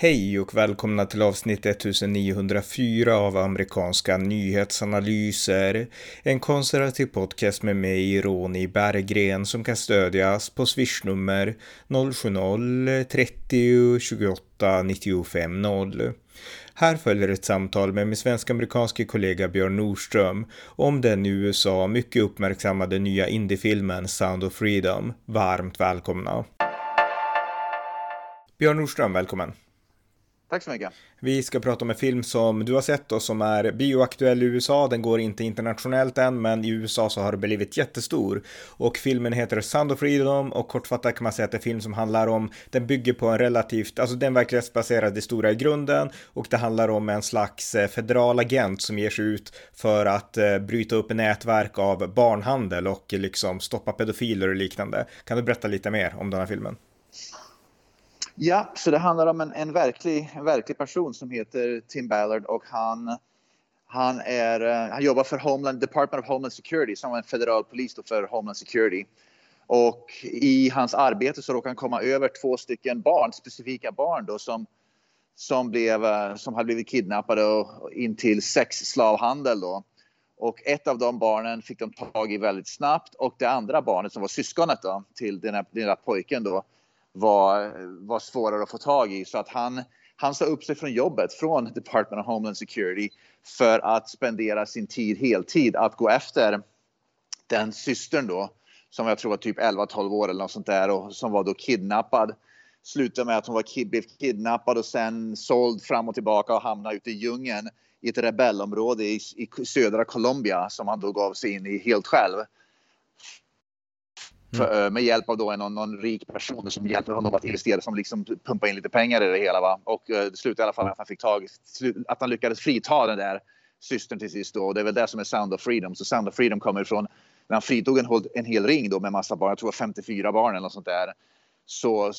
Hej och välkomna till avsnitt 1904 av amerikanska nyhetsanalyser. En konservativ podcast med mig, Ronny Berggren, som kan stödjas på swishnummer 070-30 28 95 0. Här följer ett samtal med min svensk-amerikanske kollega Björn Nordström om den i USA mycket uppmärksammade nya indiefilmen Sound of Freedom. Varmt välkomna! Björn Nordström, välkommen! Tack så mycket. Vi ska prata om en film som du har sett och som är bioaktuell i USA. Den går inte internationellt än, men i USA så har den blivit jättestor. Och filmen heter Sound of Freedom och kortfattat kan man säga att det är en film som handlar om, den bygger på en relativt, alltså den verklighetsbaserad historia i grunden och det handlar om en slags eh, federal agent som ger sig ut för att eh, bryta upp nätverk av barnhandel och liksom stoppa pedofiler och liknande. Kan du berätta lite mer om den här filmen? Ja, så det handlar om en, en, verklig, en verklig person som heter Tim Ballard och han, han, är, eh, han jobbar för Homeland, Department of Homeland Security som är en federal polis för Homeland Security. Och i hans arbete så råkar han komma över två stycken barn, specifika barn då som, som, blev, eh, som hade blivit kidnappade och in till sexslavhandel då. Och ett av de barnen fick de tag i väldigt snabbt och det andra barnet som var syskonet då, till den här, den här pojken då var, var svårare att få tag i. Så att han, han sa upp sig från jobbet från Department of Homeland Security för att spendera sin tid heltid att gå efter den systern då som jag tror var typ 11-12 år eller något sånt där och som var då kidnappad. Slutade med att hon var kid, blev kidnappad och sen såld fram och tillbaka och hamnade ute i djungeln i ett rebellområde i, i södra Colombia som han då gav sig in i helt själv. För, mm. Eh, med hjälp av då någon, någon rik person som hjälper honom att investera, som liksom pumpar in lite pengar i det hela. Va? Och uh, det slutade i alla fall att han fick tag att han lyckades frita den där systern till sist. Då. Och det är väl det som är Sound of Freedom. Så Sound of Freedom kommer ifrån när han fritog en, en hel ring då med massa barn, jag tror det var 54 barn eller något sånt där. Så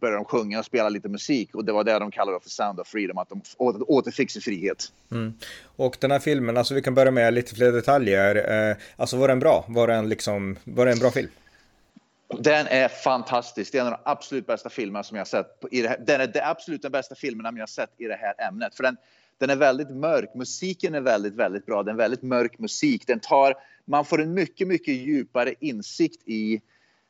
började de sjunga och spela lite musik och det var det de kallade för Sound of Freedom, att de återfick sin frihet. Mm. Och den här filmen, alltså vi kan börja med lite fler detaljer. Eh, alltså var den bra? Var den liksom, var det en bra film? Den är fantastisk. Det är en av de absolut bästa filmerna som jag sett. I det här. Den är det absolut den bästa filmen jag sett i det här ämnet. För den, den är väldigt mörk. Musiken är väldigt, väldigt bra. Den är väldigt mörk musik. Den tar, man får en mycket, mycket djupare insikt i...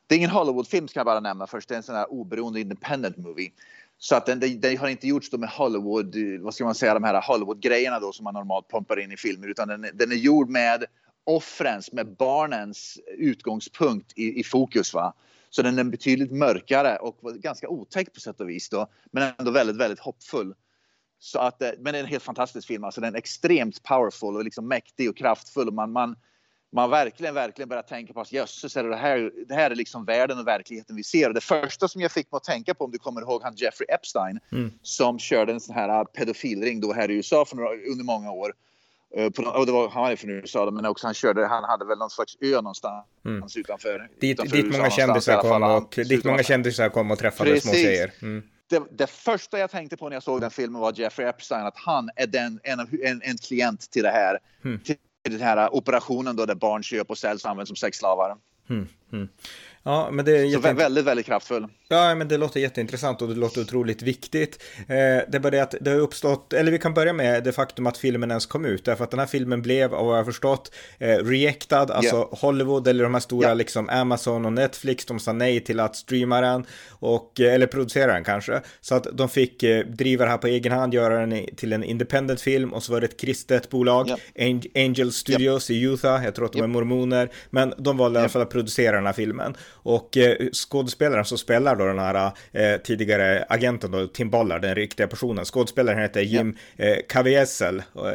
Det är ingen Hollywoodfilm ska jag bara nämna först. Det är en sån här oberoende independent movie. Så att den, den, den har inte gjorts då med Hollywood, vad ska man säga, de här Hollywood-grejerna då som man normalt pumpar in i filmer. Utan den, den är gjord med offrens, med barnens utgångspunkt i, i fokus. Va? Så den är betydligt mörkare och ganska otäck på sätt och vis då, men ändå väldigt, väldigt hoppfull. Så att, eh, men det är en helt fantastisk film. Alltså den är extremt powerful och liksom mäktig och kraftfull. Man, man, man verkligen, verkligen börjar tänka på att jösses, det här, det här är liksom världen och verkligheten vi ser. Och det första som jag fick mig att tänka på, om du kommer ihåg han Jeffrey Epstein, mm. som körde en sån här pedofilring då här i USA för några, under många år. Eh, på, det var, han var från USA men också han körde, han hade väl någon slags ö någonstans mm. utanför. Dit, utanför dit, många kändisar kom och, dit många kändisar kom och träffade Precis. små tjejer. Mm. Det, det, första jag tänkte på när jag såg den filmen var Jeffrey Epstein, att han är den, en, en, en klient till det här. Mm. Till den här operationen då där barn köps och säljs och används som sexslavar. Mm. mm. Ja, men det är jätte... Så väldigt, väldigt kraftfull. Ja, men det låter jätteintressant och det låter otroligt viktigt. Eh, det är bara det att det har uppstått, eller vi kan börja med det faktum att filmen ens kom ut, därför att den här filmen blev, av vad jag förstått, eh, rejectad, alltså yeah. Hollywood eller de här stora yeah. liksom Amazon och Netflix, de sa nej till att streama den, och, eh, eller producera den kanske. Så att de fick eh, driva det här på egen hand, göra den till en independent film och så var det ett kristet bolag, yeah. Angel Studios i Utah, jag tror att de är mormoner, men de valde i alla fall att producera den här filmen. Och eh, skådespelaren som spelar då den här eh, tidigare agenten då, Tim Ballard, den riktiga personen. Skådespelaren heter Jim ja. eh, Caviezel och,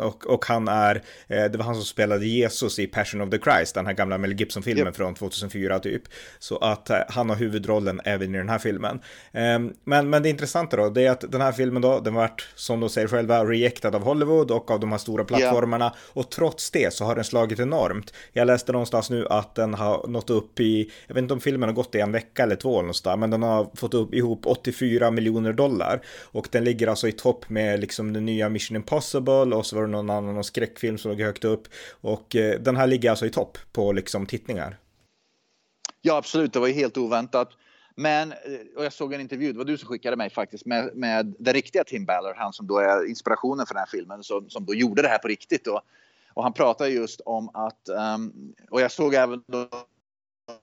och, och, han är, eh, det var han som spelade Jesus i Passion of the Christ, den här gamla Mel Gibson-filmen ja. från 2004 typ. Så att eh, han har huvudrollen även i den här filmen. Ehm, men, men det intressanta då, det är att den här filmen då, den vart, som de säger själva, rejectad av Hollywood och av de här stora plattformarna. Ja. Och trots det så har den slagit enormt. Jag läste någonstans nu att den har nått upp i, jag vet inte om filmen har gått i en vecka eller två eller någonstans, men den har fått upp ihop 84 miljoner dollar. Och den ligger alltså i topp med liksom den nya Mission Impossible och så var det någon annan skräckfilm som låg högt upp. Och eh, den här ligger alltså i topp på liksom tittningar. Ja, absolut. Det var ju helt oväntat. Men, eh, och jag såg en intervju, det var du som skickade mig faktiskt, med, med den riktiga Tim Ballard, han som då är inspirationen för den här filmen, som, som då gjorde det här på riktigt. Då. Och han pratar just om att, um, och jag såg även då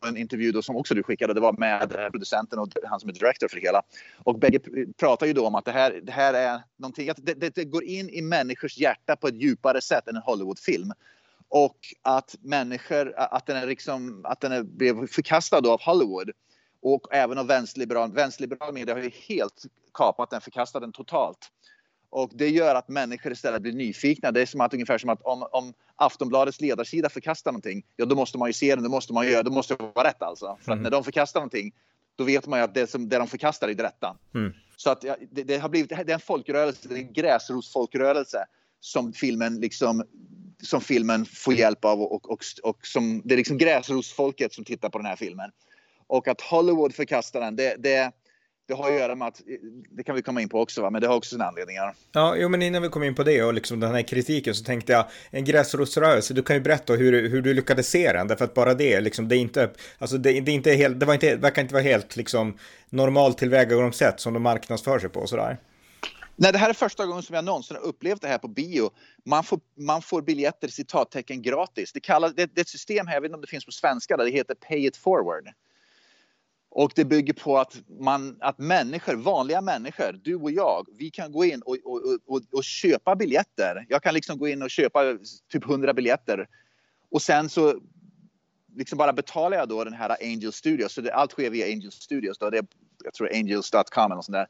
en intervju då som också du skickade, det var med eh, producenten och han som är director för det hela. Och bägge pratar ju då om att det här, det här är någonting, att det, det, det går in i människors hjärta på ett djupare sätt än en Hollywoodfilm. Och att människor, att den är liksom, att den är, blev förkastad av Hollywood och även av vänsterliberal, vänsterliberal media har ju helt kapat den, förkastat den totalt. Och det gör att människor istället blir nyfikna. Det är som att, ungefär som att om, om Aftonbladets ledarsida förkastar någonting, ja då måste man ju se den, då måste man göra, då måste det vara rätt alltså. För att mm. när de förkastar någonting, då vet man ju att det, som, det de förkastar är det rätta. Mm. Så att det, det, har blivit, det är en folkrörelse, det är en gräsrotsfolkrörelse som filmen liksom som filmen får hjälp av och, och, och, och som, det är liksom gräsrotsfolket som tittar på den här filmen. Och att Hollywood förkastar den, det, det, det har att göra med att, det kan vi komma in på också, va? men det har också sina anledningar. Ja, jo, men innan vi kommer in på det och liksom den här kritiken så tänkte jag, en gräsrotsrörelse, du kan ju berätta hur, hur du lyckades se den, därför att bara det, liksom, det är inte, alltså det, det är inte helt, det var inte, verkar inte vara helt liksom normalt tillvägagångssätt som de marknadsför sig på sådär. Nej, det här är första gången som jag någonsin har upplevt det här på bio. Man får, man får biljetter citattecken gratis. Det, kallas, det, det är ett system här, jag vet inte om det finns på svenska, där det heter Pay it forward. Och det bygger på att, man, att människor, vanliga människor, du och jag, vi kan gå in och, och, och, och köpa biljetter. Jag kan liksom gå in och köpa typ 100 biljetter. Och sen så liksom bara betalar jag då den här Angel Studios. Så det, allt sker via Angel Studios. Då. Det är, jag tror angels.com eller sånt där.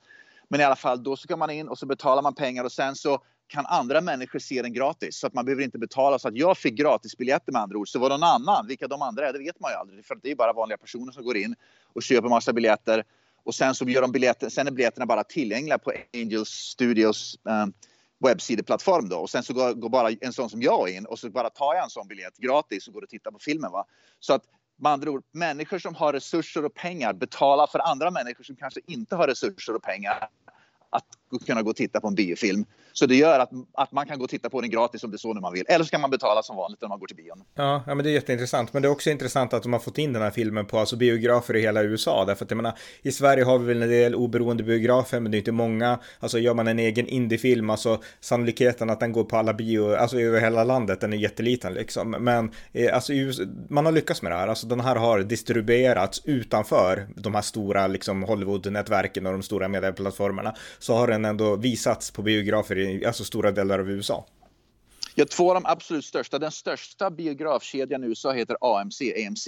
Men i alla fall, då ska man in och så betalar man pengar och sen så kan andra människor se den gratis. Så att man behöver inte betala. Så att jag fick gratisbiljetter med andra ord. Så var någon annan, vilka de andra är, det vet man ju aldrig. För det är bara vanliga personer som går in och köper massa biljetter. Och sen så gör de biljetter, sen är biljetterna bara tillgängliga på Angels Studios eh, webbsideplattform då. Och sen så går, går, bara en sån som jag in och så bara tar jag en sån biljett gratis och går och tittar på filmen. Va? Så att med andra ord, människor som har resurser och pengar betalar för andra människor som kanske inte har resurser och pengar att kunna gå och titta på en biofilm. Så det gör att, att man kan gå och titta på den gratis om det är så när man vill. Eller så kan man betala som vanligt när man går till bion. Ja, ja, men det är jätteintressant. Men det är också intressant att de har fått in den här filmen på alltså biografer i hela USA. Därför att jag menar, i Sverige har vi väl en del oberoende biografer, men det är inte många. Alltså gör man en egen indiefilm, alltså sannolikheten att den går på alla bio, alltså över hela landet, den är jätteliten liksom. Men eh, alltså man har lyckats med det här. Alltså den här har distribuerats utanför de här stora liksom Hollywood-nätverken och de stora medieplattformarna. Så har den ändå visats på biografer i alltså stora delar av USA. Ja, två av de absolut största. Den största biografkedjan i USA heter AMC, AMC.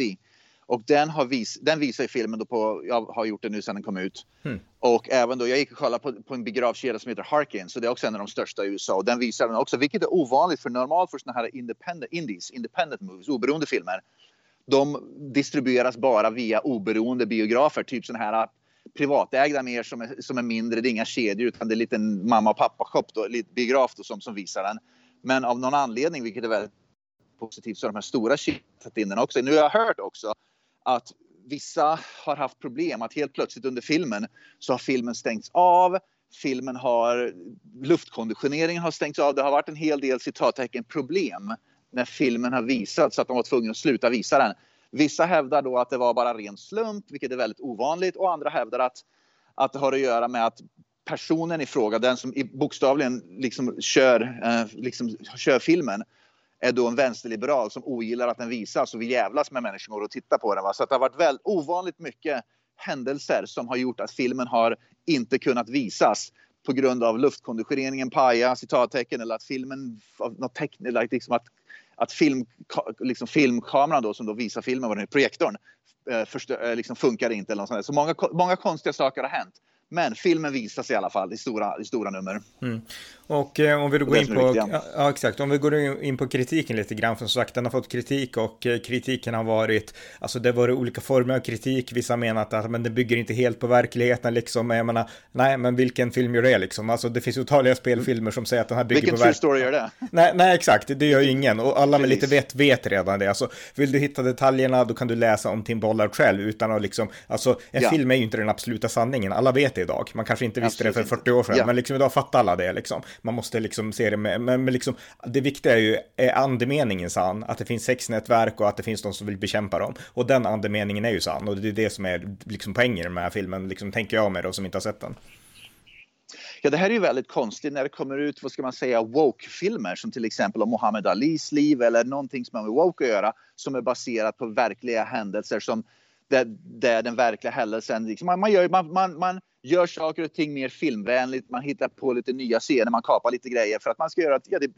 Och den, har vis, den visar filmen då på, jag har gjort det nu sedan den kom ut. Mm. Och även då, jag gick och kollade på, på en biografkedja som heter Harkin, så det är också en av de största i USA. Och den visar den också, vilket är ovanligt för normalt för sådana här independent, indies, independent movies, oberoende filmer. De distribueras bara via oberoende biografer, typ sådana här privatägda mer som är, som är mindre. Det är inga kedjor utan det är en liten mamma och pappa shop då, lite biograf då, som, som visar den. Men av någon anledning, vilket är väldigt positivt, så har de här stora tagit in den också. Nu har jag hört också att vissa har haft problem att helt plötsligt under filmen så har filmen stängts av. Filmen har luftkonditioneringen har stängts av. Det har varit en hel del citattecken problem när filmen har visats så att de var tvungna att sluta visa den. Vissa hävdar då att det var bara ren slump, vilket är väldigt ovanligt, och andra hävdar att, att det har att göra med att personen i fråga, den som bokstavligen liksom kör, eh, liksom kör filmen, är då en vänsterliberal som ogillar att den visas och vill jävlas med människor och titta på den. Va? Så det har varit väldigt ovanligt mycket händelser som har gjort att filmen har inte kunnat visas på grund av luftkonditioneringen paja, citattecken eller att filmen av något tecken, eller liksom att att film, liksom filmkameran då, som då visar filmen, vad den är, projektorn, eh, förstö, eh, liksom funkar inte. Eller något sånt där. Så många, många konstiga saker har hänt. Men filmen visas i alla fall i stora, i stora nummer. Mm. Och eh, om vi då går in på, ja, ja, exakt, om vi går in på kritiken lite grann, som sagt, den har fått kritik och eh, kritiken har varit, alltså det varit olika former av kritik, vissa menat att men det bygger inte helt på verkligheten liksom, jag menar, nej, men vilken film gör det liksom? Alltså det finns otaliga spelfilmer som säger att den här bygger vilken på verkligheten. Vilken true story gör det? Nej, nej, exakt, det gör ju ingen, och alla med lite vet vet redan det, alltså vill du hitta detaljerna, då kan du läsa om Tim Bollard själv, utan att liksom, alltså en ja. film är ju inte den absoluta sanningen, alla vet det idag. Man kanske inte visste Absolut det för 40 år sedan, ja. men liksom idag fattar alla det liksom. Man måste liksom se det med, men, men liksom det viktiga är ju, är andemeningen sann? Att det finns sexnätverk och att det finns de som vill bekämpa dem. Och den andemeningen är ju sann och det är det som är liksom poängen i den här filmen, liksom tänker jag med då som inte har sett den. Ja, det här är ju väldigt konstigt när det kommer ut, vad ska man säga, woke-filmer som till exempel om Muhammad Alis liv eller någonting som har med woke att göra som är baserat på verkliga händelser som där, där den verkliga händelsen, liksom, man, man, gör, man, man, man gör saker och ting mer filmvänligt, man hittar på lite nya scener, man kapar lite grejer för att man ska göra att, ja, det,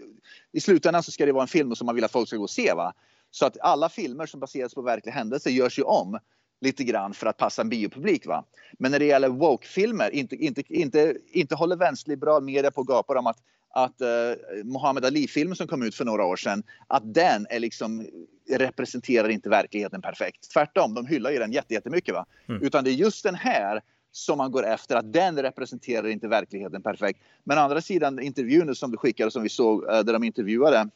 i slutändan så ska det vara en film som man vill att folk ska gå och se. Va? Så att alla filmer som baseras på verkliga händelser görs ju om lite grann för att passa en biopublik. Va? Men när det gäller woke-filmer, inte, inte, inte, inte håller vänsterliberal media på och gapar om att, att uh, Muhammad Ali-filmen som kom ut för några år sedan, att den är liksom, representerar inte verkligheten perfekt. Tvärtom, de hyllar ju den jättemycket. Va? Mm. Utan det är just den här som man går efter, att den representerar inte verkligheten perfekt. Men å andra sidan intervjun som du skickade som vi såg uh, där de intervjuade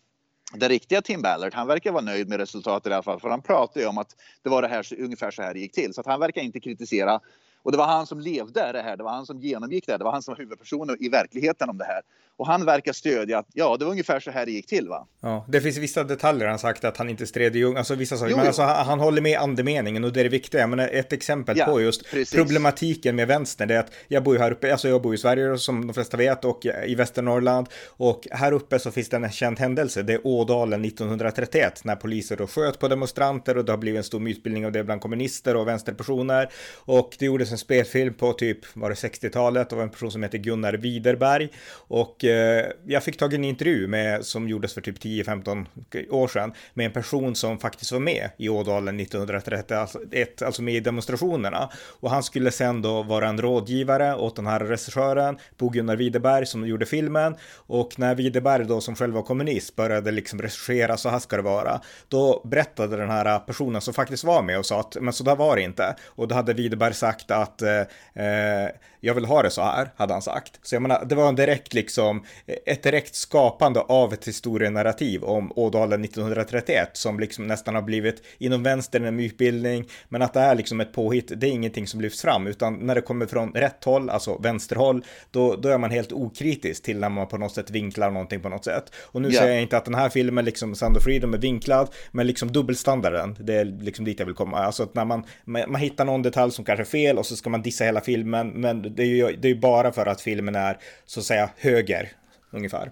den riktiga Tim Ballard, han verkar vara nöjd med resultatet i alla fall. För han pratar ju om att det var det här, ungefär så här det gick till. Så att han verkar inte kritisera och det var han som levde det här, det var han som genomgick det här, det var han som var huvudpersonen i verkligheten om det här. Och han verkar stödja att ja, det var ungefär så här det gick till va? Ja, det finns vissa detaljer han sagt att han inte stred i alltså vissa saker, jo, men alltså han, han, håller med andemeningen och det är det viktiga. Men ett exempel ja, på just precis. problematiken med vänstern, det är att jag bor ju här uppe, alltså jag bor i Sverige som de flesta vet och i Västernorrland och här uppe så finns det en känd händelse, det är Ådalen 1931 när poliser då sköt på demonstranter och det har blivit en stor mytbildning av det bland kommunister och vänsterpersoner och det gjordes en spelfilm på typ, var det 60-talet av en person som heter Gunnar Widerberg och Eh, jag fick tag i en intervju med, som gjordes för typ 10-15 år sedan med en person som faktiskt var med i Ådalen 1931, alltså, alltså, med i demonstrationerna. Och han skulle sen då vara en rådgivare åt den här regissören Bo Gunnar Widerberg som gjorde filmen. Och när Widerberg då som själv var kommunist började liksom regissera så här ska det vara då berättade den här personen som faktiskt var med och sa att men så där var det inte. Och då hade Widerberg sagt att eh, eh jag vill ha det så här, hade han sagt. Så jag menar, det var en direkt liksom, ett direkt skapande av ett historienarrativ om Ådalen 1931 som liksom nästan har blivit inom vänstern en mytbildning, men att det är liksom ett påhitt, det är ingenting som lyfts fram, utan när det kommer från rätt håll, alltså vänsterhåll, då, då är man helt okritisk till när man på något sätt vinklar någonting på något sätt. Och nu yeah. säger jag inte att den här filmen, liksom Sound of Freedom, är vinklad, men liksom dubbelstandarden, det är liksom dit jag vill komma. Alltså att när man, man, man hittar någon detalj som kanske är fel och så ska man dissa hela filmen, men det är ju det är bara för att filmen är så att säga höger ungefär.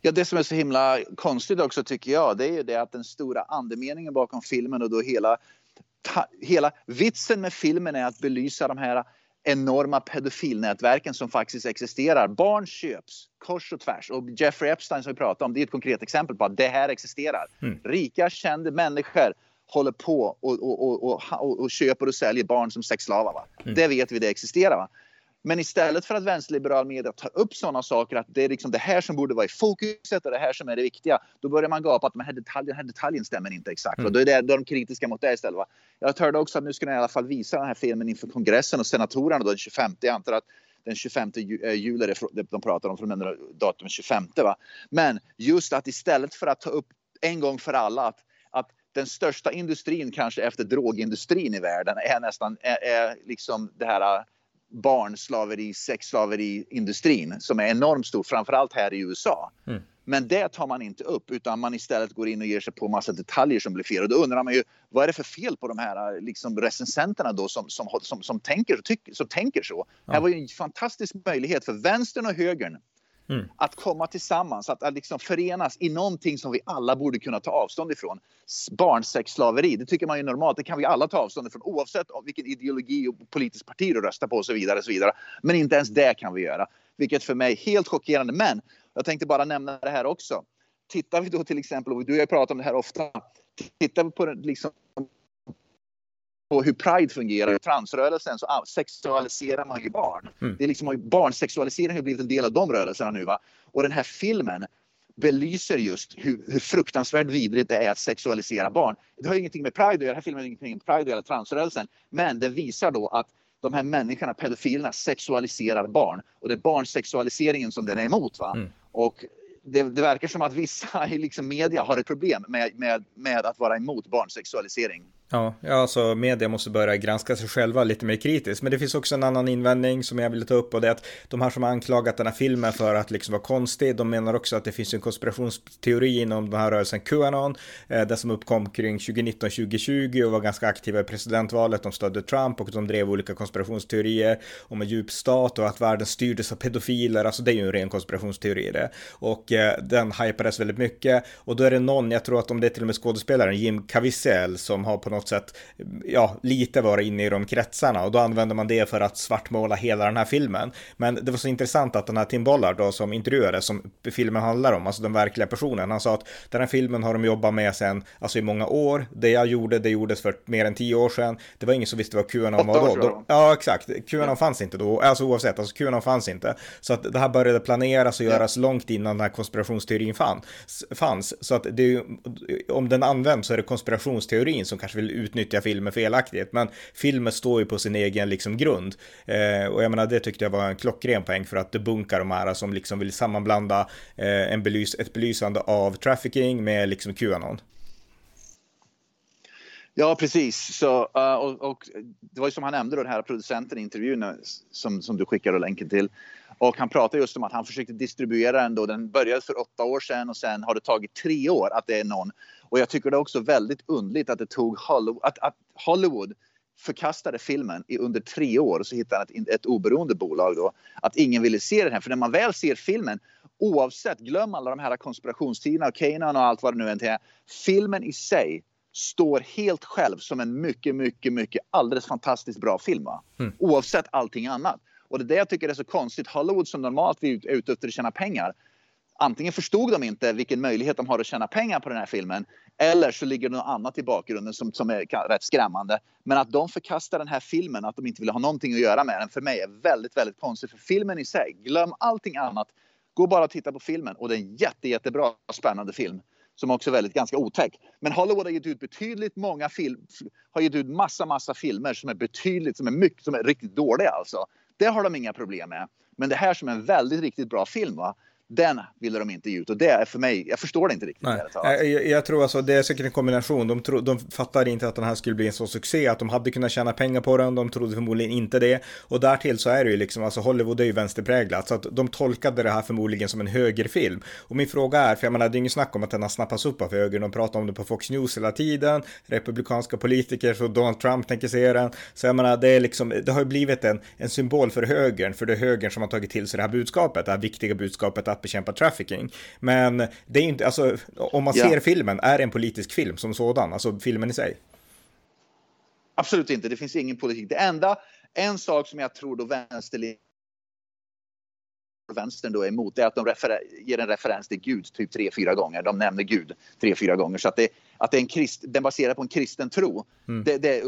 Ja, det som är så himla konstigt också tycker jag, det är ju det att den stora andemeningen bakom filmen och då hela, ta, hela vitsen med filmen är att belysa de här enorma pedofilnätverken som faktiskt existerar. Barn köps kors och tvärs. Och Jeffrey Epstein som vi pratade om, det är ett konkret exempel på att det här existerar. Mm. Rika, kända människor håller på och, och, och, och, köper och säljer barn som sexslavar. Mm. Det vet vi, det existerar. Va? Men istället för att vänsterliberal media tar upp sådana saker, att det är liksom det här som borde vara i fokuset och det här som är det viktiga, då börjar man gapa att den här detaljen, den här detaljen stämmer inte exakt. Mm. Då, är det, då är de kritiska mot det istället. Va? Jag hörde också att nu ska ni i alla fall visa den här filmen inför kongressen och senatorerna då, den 25. Jag antar att den 25 eh, juli, de pratar om, för de datum 25. Va? Men just att istället för att ta upp en gång för alla att, att den största industrin kanske efter drogindustrin i världen är nästan är, är liksom det här barnslaveri, sexslaveriindustrin som är enormt stor, framförallt här i USA. Mm. Men det tar man inte upp utan man istället går in och ger sig på massa detaljer som blir fel. Och då undrar man ju vad är det för fel på de här liksom, recensenterna då som, som, som, som, tänker, tyck, som tänker så? Ja. Här var ju en fantastisk möjlighet för vänstern och högern Mm. Att komma tillsammans, att, att liksom förenas i någonting som vi alla borde kunna ta avstånd ifrån. Barnsexslaveri, det tycker man är normalt. Det kan vi alla ta avstånd ifrån oavsett vilken ideologi och politiskt parti du röstar på och så vidare. Och så vidare. Men inte ens det kan vi göra. Vilket för mig är helt chockerande. Men jag tänkte bara nämna det här också. Tittar vi då till exempel, och du har jag pratat om det här ofta. Tittar vi på liksom på hur Pride fungerar i transrörelsen så sexualiserar man ju barn. Mm. Det är liksom, barnsexualisering har blivit en del av de rörelserna nu. Va? Och den här filmen belyser just hur, hur fruktansvärt vidrigt det är att sexualisera barn. Det har ingenting med Pride att göra, den här filmen har ingenting med Pride eller transrörelsen. Men den visar då att de här människorna, pedofilerna, sexualiserar barn. Och det är barnsexualiseringen som den är emot. Va? Mm. Och det, det, verkar som att vissa i liksom media har ett problem med, med, med att vara emot barnsexualisering. Ja, alltså media måste börja granska sig själva lite mer kritiskt. Men det finns också en annan invändning som jag vill ta upp och det är att de här som har anklagat den här filmen för att liksom vara konstig, de menar också att det finns en konspirationsteori inom den här rörelsen Qanon, eh, det som uppkom kring 2019-2020 och var ganska aktiva i presidentvalet. De stödde Trump och de drev olika konspirationsteorier om en djup stat och att världen styrdes av pedofiler. Alltså det är ju en ren konspirationsteori det. Och eh, den hypades väldigt mycket och då är det någon, jag tror att om det är till och med skådespelaren Jim Caviezel som har på något sätt, ja, lite vara inne i de kretsarna och då använder man det för att svartmåla hela den här filmen. Men det var så intressant att den här Tim Bollard då som intervjuades, som filmen handlar om, alltså den verkliga personen, han sa att den här filmen har de jobbat med sen, alltså i många år. Det jag gjorde, det gjordes för mer än tio år sedan. Det var ingen som visste vad QAnon var då. då. Ja, exakt. QAnon ja. fanns inte då, alltså oavsett, alltså QAnon fanns inte. Så att det här började planeras och göras ja. långt innan den här konspirationsteorin fanns. fanns. Så att det, om den används så är det konspirationsteorin som kanske vill utnyttja filmer felaktigt. Men filmen står ju på sin egen liksom grund. Eh, och jag menar, det tyckte jag var en klockren poäng för att det bunkar de här som liksom vill sammanblanda eh, en belys ett belysande av trafficking med liksom Qanon. Ja, precis. Så, eh, och, och, det var ju som han nämnde då, den här producenten i intervjun eh, som, som du skickade länken till. Och han pratade just om att han försökte distribuera den då. Den började för åtta år sedan och sen har det tagit tre år att det är någon och jag tycker det är också väldigt undligt att det tog Hollywood, att, att Hollywood förkastade filmen i under tre år och så hittade han ett, ett oberoende bolag då. Att ingen ville se den här. För när man väl ser filmen, oavsett, glöm alla de här konspirationstiderna och Kanan och allt vad det nu är. Filmen i sig står helt själv som en mycket, mycket, mycket alldeles fantastiskt bra film. Mm. Oavsett allting annat. Och det är det jag tycker är så konstigt. Hollywood som normalt är ute efter att tjäna pengar antingen förstod de inte vilken möjlighet de har att tjäna pengar på den här filmen eller så ligger det något annat i bakgrunden som, som är rätt skrämmande. Men att de förkastar den här filmen, att de inte vill ha någonting att göra med den, för mig är väldigt, väldigt konstigt. För filmen i sig, glöm allting annat. Gå bara och titta på filmen och det är en jätte, jättebra, spännande film som också är väldigt ganska otäck. Men Hollywood har gett ut betydligt många film, har gett ut massa, massa filmer som är betydligt, som är mycket, som är riktigt dåliga alltså. Det har de inga problem med. Men det här som är en väldigt, riktigt bra film, va? Den ville de inte ge ut och det är för mig, jag förstår det inte riktigt. Nej, jag, jag, tror alltså det är säkert en kombination. De, tro, de fattade inte att den här skulle bli en sån succé, att de hade kunnat tjäna pengar på den, de trodde förmodligen inte det. Och därtill så är det ju liksom, alltså Hollywood är ju vänsterpräglat, så att de tolkade det här förmodligen som en högerfilm. Och min fråga är, för jag menar det är ingen snack om att den har snappats upp av höger, de pratar om det på Fox News hela tiden, republikanska politiker, så Donald Trump tänker se den. Så jag menar, det är liksom, det har ju blivit en, en symbol för högern, för det är högern som har tagit till sig det här budskapet, det här viktiga budskapet att bekämpa trafficking. Men det är inte, alltså om man ser filmen, är det en politisk film som sådan, alltså filmen i sig? Absolut inte, det finns ingen politik. Det enda, en sak som jag tror då vänsterlinjen vänstern då är emot är att de ger en referens till Gud typ tre, fyra gånger. De nämner Gud tre, fyra gånger. Så att det, att det är en krist, den baserar på en kristen tro, mm. det, det,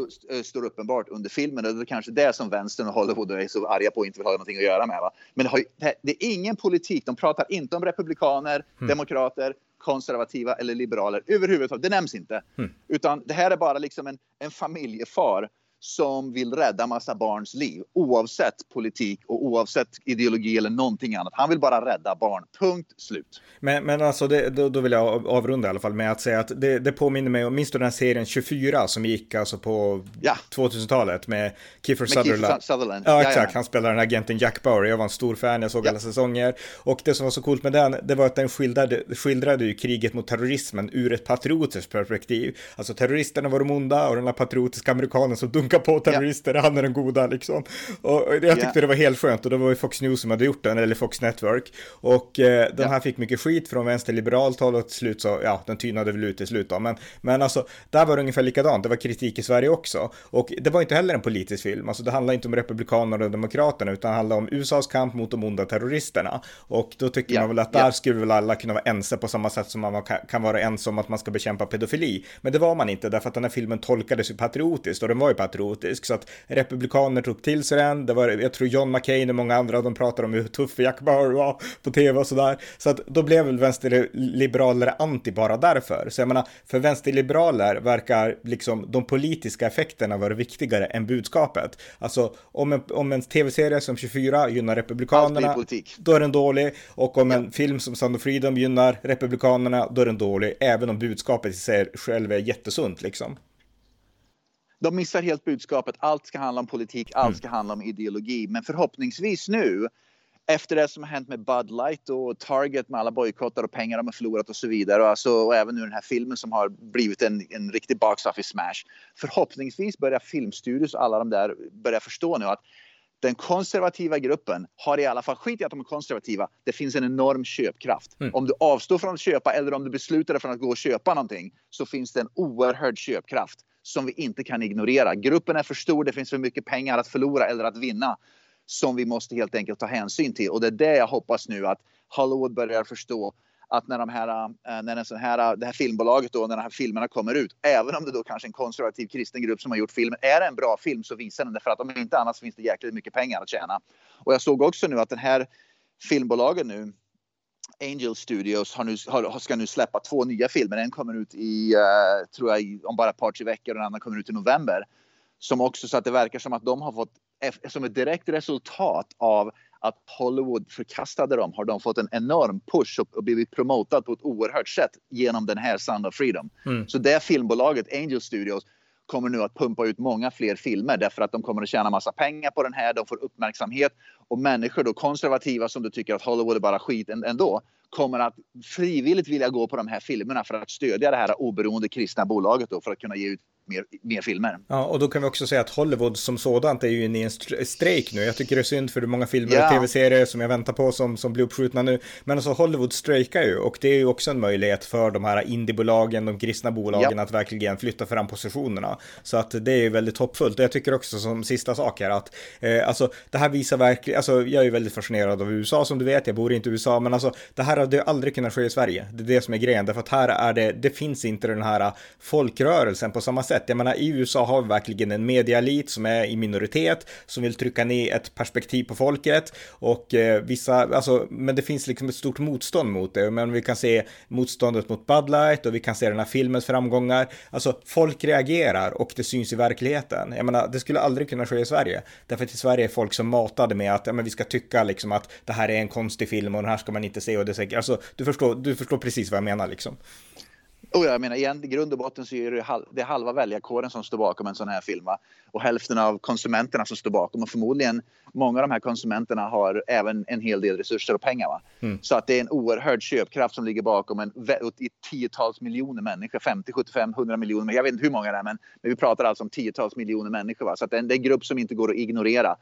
står uppenbart under filmen. Och det är kanske det som vänstern och Hollywood är så arga på och inte vill ha någonting att göra med. Va? Men det, har, det, är ingen politik. De pratar inte om republikaner, mm. demokrater, konservativa eller liberaler överhuvudtaget. Det nämns inte. Mm. Utan det här är bara liksom en, en familjefar som vill rädda massa barns liv oavsett politik och oavsett ideologi eller någonting annat. Han vill bara rädda barn. Punkt slut. Men, men alltså, det, då, då, vill jag avrunda i alla fall med att säga att det, det påminner mig om, minns du den här serien 24 som gick alltså på ja. 2000-talet med Kiefer med Sutherland? Sutherland. Ja, exakt. Ja, ja. Han spelar den här agenten Jack Bauer. Jag var en stor fan, jag såg alla säsonger. Och det som var så coolt med den, det var att den skildrade, skildrade ju kriget mot terrorismen ur ett patriotiskt perspektiv. Alltså terroristerna var de onda och den här patriotiska amerikanen som dunkade på terrorister, yeah. han är den goda liksom. Och jag tyckte yeah. det var helt skönt och det var ju Fox News som hade gjort den, eller Fox Network. Och eh, den yeah. här fick mycket skit från vänsterliberalt håll och till slut så, ja, den tynade väl ut till slut då. Men, men alltså, där var det ungefär likadant, det var kritik i Sverige också. Och det var inte heller en politisk film, alltså det handlar inte om republikanerna och demokraterna, utan det handlar om USAs kamp mot de onda terroristerna. Och då tycker man väl att där skulle väl alla kunna vara ense på samma sätt som man kan vara ense om att man ska bekämpa pedofili. Men det var man inte, därför att den här filmen tolkades ju patriotiskt, och den var ju patriotisk politisk så att republikaner tog till sig den. Det var, jag tror John McCain och många andra, de pratade om hur tuff Jack Bauer var på tv och sådär. Så att då blev väl vänsterliberaler anti bara därför. Så jag menar, för vänsterliberaler verkar liksom de politiska effekterna vara viktigare än budskapet. Alltså om en, om en tv-serie som 24 gynnar republikanerna, då är den dålig. Och om ja. en film som Sound of Freedom gynnar republikanerna, då är den dålig. Även om budskapet i sig själv är jättesunt liksom. De missar helt budskapet. Allt ska handla om politik, allt mm. ska handla om ideologi. Men förhoppningsvis nu, efter det som har hänt med Bud Light och Target med alla bojkottar och pengar de har förlorat och så vidare. Och, alltså, och även nu den här filmen som har blivit en, en riktig box office smash. Förhoppningsvis börjar filmstudios och alla de där börja förstå nu att den konservativa gruppen har i alla fall, skit i att de är konservativa, det finns en enorm köpkraft. Mm. Om du avstår från att köpa eller om du beslutar dig för att gå och köpa någonting så finns det en oerhörd köpkraft som vi inte kan ignorera. Gruppen är för stor, det finns för mycket pengar att förlora eller att vinna som vi måste helt enkelt ta hänsyn till. Och det är det jag hoppas nu att Hollywood börjar förstå att när, de här, eh, när en sån här, eh, det här filmbolaget då, när de här filmerna kommer ut, även om det då kanske är en konservativ kristen grupp som har gjort filmen, är det en bra film så visar den det för att om inte annat finns det jäkligt mycket pengar att tjäna. Och jag såg också nu att den här filmbolagen nu, Angel Studios har nu, har, ska nu släppa två nya filmer. En kommer ut i, uh, tror jag, om bara ett par, tre veckor och den andra kommer ut i november. Som också så att det verkar som att de har fått, som ett direkt resultat av att Hollywood förkastade dem har de fått en enorm push och blivit promotad på ett oerhört sätt genom den här Sound of Freedom. Mm. Så det filmbolaget Angel Studios kommer nu att pumpa ut många fler filmer därför att de kommer att tjäna massa pengar på den här. De får uppmärksamhet och människor då konservativa som du tycker att Hollywood är bara skit ändå kommer att frivilligt vilja gå på de här filmerna för att stödja det här oberoende kristna bolaget då för att kunna ge ut mer, mer filmer. Ja, och då kan vi också säga att Hollywood som sådant är ju inne i en strejk nu. Jag tycker det är synd för det är många filmer och tv-serier som jag väntar på som, som blir uppskjutna nu. Men alltså Hollywood strejkar ju och det är ju också en möjlighet för de här indiebolagen, de kristna bolagen ja. att verkligen flytta fram positionerna. Så att det är ju väldigt hoppfullt. Och jag tycker också som sista sak här att eh, alltså det här visar verkligen, alltså jag är ju väldigt fascinerad av USA som du vet, jag bor inte i USA, men alltså det här hade aldrig kunnat ske i Sverige. Det är det som är grejen, därför att här är det, det finns inte den här folkrörelsen på samma sätt sätt. Jag menar, i USA har vi verkligen en medialit som är i minoritet, som vill trycka ner ett perspektiv på folket och eh, vissa, alltså, men det finns liksom ett stort motstånd mot det. Men vi kan se motståndet mot Bud Light och vi kan se den här filmens framgångar. Alltså, folk reagerar och det syns i verkligheten. Jag menar, det skulle aldrig kunna ske i Sverige. Därför att i Sverige är folk som matade med att ja, men vi ska tycka liksom att det här är en konstig film och den här ska man inte se och det är säkert, alltså du förstår, du förstår precis vad jag menar liksom. Och jag menar igen, i grund och botten så är det, halv, det är halva väljarkåren som står bakom en sån här film. Va? Och hälften av konsumenterna som står bakom. Och förmodligen många av de här konsumenterna har även en hel del resurser och pengar. Va? Mm. Så att det är en oerhörd köpkraft som ligger bakom en i tiotals miljoner människor. 50, 75, 100 miljoner. Jag vet inte hur många det är men, men vi pratar alltså om tiotals miljoner människor. Va? Så att det är, en, det är en grupp som inte går att ignorera.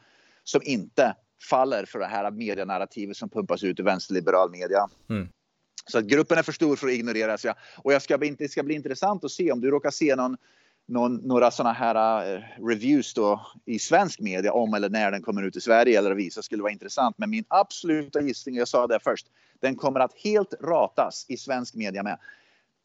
Som inte faller för det här medienarrativet som pumpas ut i vänsterliberal media. Mm. Så att gruppen är för stor för att ignoreras. Ja. Och jag ska, det ska bli intressant att se om du råkar se någon, någon, några sådana här uh, reviews då i svensk media om eller när den kommer ut i Sverige eller visas skulle vara intressant. Men min absoluta gissning, jag sa det först, den kommer att helt ratas i svensk media med.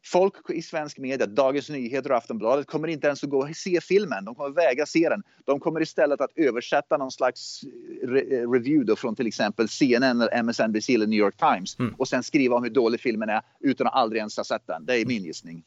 Folk i svensk media, Dagens Nyheter och Aftonbladet kommer inte ens att gå och se filmen. De kommer vägra se den. De kommer istället att översätta någon slags re review då från till exempel CNN, eller MSNBC eller New York Times mm. och sen skriva om hur dålig filmen är utan att aldrig ens ha sett den. Det är min gissning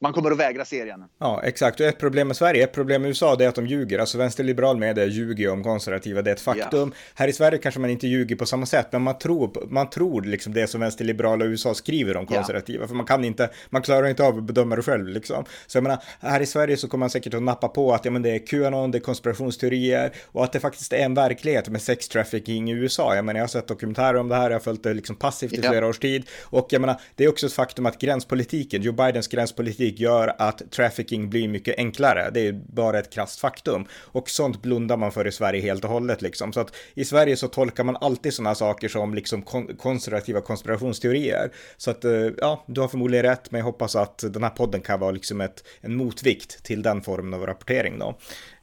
man kommer att vägra serien. Ja, exakt. Och ett problem med Sverige, ett problem med USA, det är att de ljuger. Alltså vänsterliberal media ljuger om konservativa, det är ett faktum. Ja. Här i Sverige kanske man inte ljuger på samma sätt, men man tror, man tror liksom det som vänsterliberala USA skriver om konservativa. Ja. För man kan inte, man klarar inte av att bedöma det själv liksom. Så jag menar, här i Sverige så kommer man säkert att nappa på att ja, men det är Qanon, det är konspirationsteorier och att det faktiskt är en verklighet med sex trafficking i USA. Jag menar, jag har sett dokumentärer om det här, jag har följt det liksom passivt i ja. flera års tid. Och jag menar, det är också ett faktum att gränspolitiken, Joe Bidens gränspolitik gör att trafficking blir mycket enklare. Det är bara ett krasst faktum. Och sånt blundar man för i Sverige helt och hållet liksom. Så att i Sverige så tolkar man alltid sådana saker som liksom konservativa konspirationsteorier. Så att eh, ja, du har förmodligen rätt, men jag hoppas att den här podden kan vara liksom ett, en motvikt till den formen av rapportering då.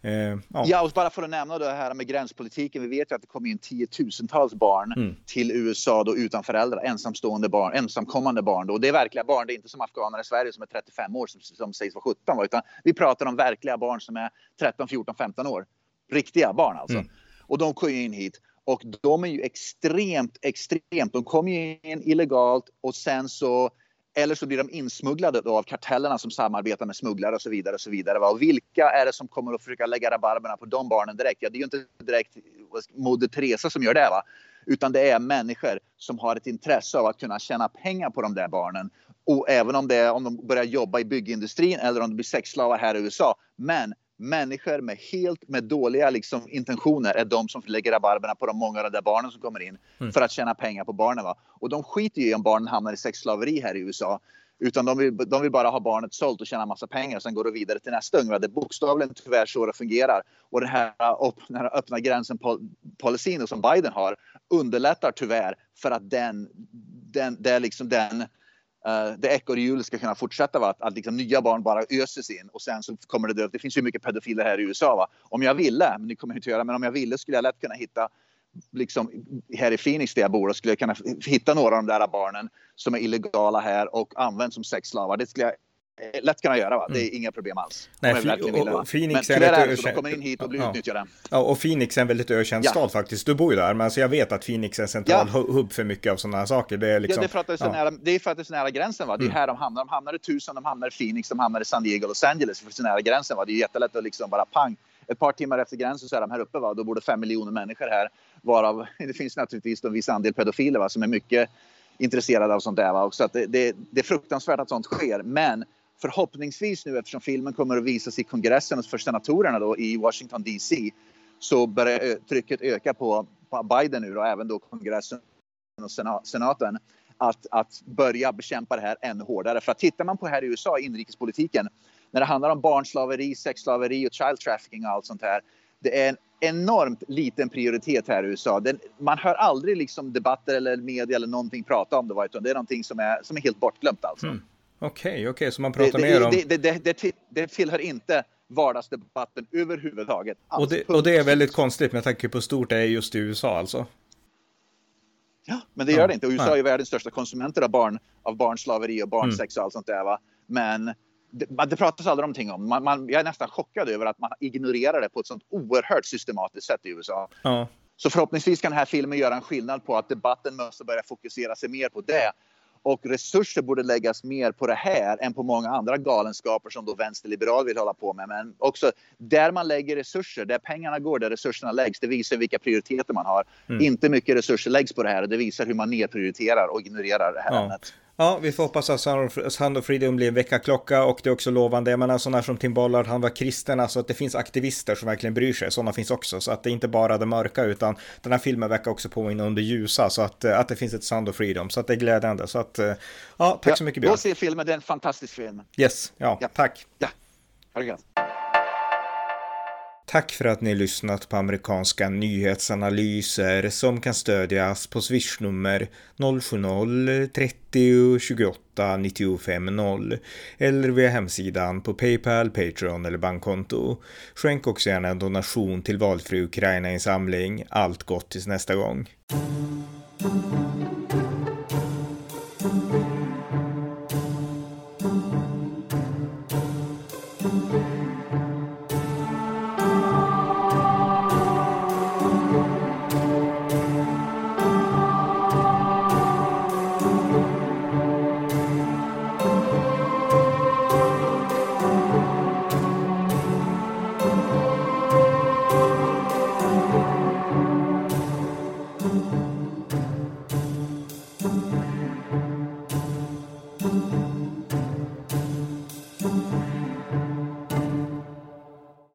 Eh, ja. ja, och bara för att nämna det här med gränspolitiken. Vi vet ju att det kommer in tiotusentals barn mm. till USA då utan föräldrar, ensamstående barn, ensamkommande barn. Då. Och det är verkliga barn, det är inte som afghaner i Sverige som är 35 år som, som sägs vara 17 utan vi pratar om verkliga barn som är 13, 14, 15 år. Riktiga barn alltså. Mm. Och de kommer in hit och de är ju extremt, extremt. De kommer in illegalt och sen så eller så blir de insmugglade av kartellerna som samarbetar med smugglare och så vidare. Och så vidare va? Och vilka är det som kommer att försöka lägga rabarberna på de barnen direkt? Ja, det är ju inte direkt Moder Teresa som gör det. Va? Utan det är människor som har ett intresse av att kunna tjäna pengar på de där barnen. Och även om, det är, om de börjar jobba i byggindustrin eller om de blir sexslavar här i USA. Men människor med helt med dåliga liksom, intentioner är de som lägger rabarberna på de många av de där barnen som kommer in mm. för att tjäna pengar på barnen. Va? Och de skiter ju i om barnen hamnar i sexslaveri här i USA. Utan de vill, de vill bara ha barnet sålt och tjäna massa pengar och sen går det vidare till nästa unge. Det är bokstavligen tyvärr så det fungerar. Och den här, den här öppna gränsen policyn som Biden har underlättar tyvärr för att den, den, det är liksom den uh, det ekorrhjulet ska kunna fortsätta. Va? Att, att liksom nya barn bara öses in och sen så kommer det dö. Det finns ju mycket pedofiler här i USA. Va? Om jag ville, men det kommer jag inte göra, men om jag ville skulle jag lätt kunna hitta liksom, här i Phoenix där jag bor, skulle jag kunna hitta några av de där barnen som är illegala här och används som sexslavar. Det skulle jag lätt kunna göra. Va? Det är mm. inga problem alls. Nej, och, och, Phoenix men är väldigt ökänd. De kommer in hit och blir ja. utnyttjade. Ja, och Phoenix är en väldigt ökänd ja. stad faktiskt. Du bor ju där, men alltså jag vet att Phoenix är en central ja. hubb för mycket av sådana här saker. Det är, liksom, ja, det är, för att det är, så nära, det är för att det är så nära gränsen. Va? Det är mm. här de hamnar. De hamnar i Tucson, de hamnar i Phoenix, de hamnar i San Diego, Los Angeles. För så nära gränsen. Va? Det är jättelätt att liksom bara pang. Ett par timmar efter gränsen så är de här uppe. Va? Då bor det fem miljoner människor här. Varav det finns naturligtvis en viss andel pedofiler va? som är mycket intresserade av sånt där. Va? Och så att det, det, det är fruktansvärt att sånt sker. Men förhoppningsvis nu eftersom filmen kommer att visas i kongressen för senatorerna då i Washington DC så börjar eh, trycket öka på, på Biden nu och även då kongressen och senaten att, att börja bekämpa det här ännu hårdare. För att tittar man på här i USA, inrikespolitiken, när det handlar om barnslaveri, sexslaveri och child trafficking och allt sånt här. Det är en enormt liten prioritet här i USA. Den, man hör aldrig liksom debatter eller media eller någonting prata om det, utan det är någonting som är, som är helt bortglömt alltså. Mm. Okej, okay, okej, okay, så man pratar det, mer om... Det, det, det, det tillhör inte vardagsdebatten överhuvudtaget. Och det, och det är väldigt konstigt med tanke på hur stort det är just i USA alltså? Ja, men det gör ja, det inte. Och USA nej. är världens största konsumenter av, barn, av barnslaveri och barnsex mm. och allt sånt där. Va? Men det, det pratas aldrig någonting om. Man, man, jag är nästan chockad över att man ignorerar det på ett sånt oerhört systematiskt sätt i USA. Ja. Så förhoppningsvis kan den här filmen göra en skillnad på att debatten måste börja fokusera sig mer på det och resurser borde läggas mer på det här än på många andra galenskaper som då vänsterliberal vill hålla på med. Men också där man lägger resurser, där pengarna går, där resurserna läggs, det visar vilka prioriteter man har. Mm. Inte mycket resurser läggs på det här och det visar hur man nedprioriterar och ignorerar det här ja. ämnet. Ja, vi får hoppas att Sound of Freedom blir en väckarklocka och det är också lovande. Jag menar sådana som Tim Bollard, han var kristen, alltså att det finns aktivister som verkligen bryr sig. Sådana finns också, så att det är inte bara det mörka utan den här filmen verkar också påminna om det ljusa, så att, att det finns ett Sound of Freedom, så att det är glädjande. Så att, ja, tack ja, så mycket Björn. Gå och se filmen, det är en fantastisk film. Yes, ja, ja. tack. Ja, ha det gött. Tack för att ni lyssnat på amerikanska nyhetsanalyser som kan stödjas på swishnummer 070-30 28 95 0 eller via hemsidan på Paypal, Patreon eller bankkonto. Skänk också gärna en donation till valfri Ukraina-insamling. Allt gott tills nästa gång.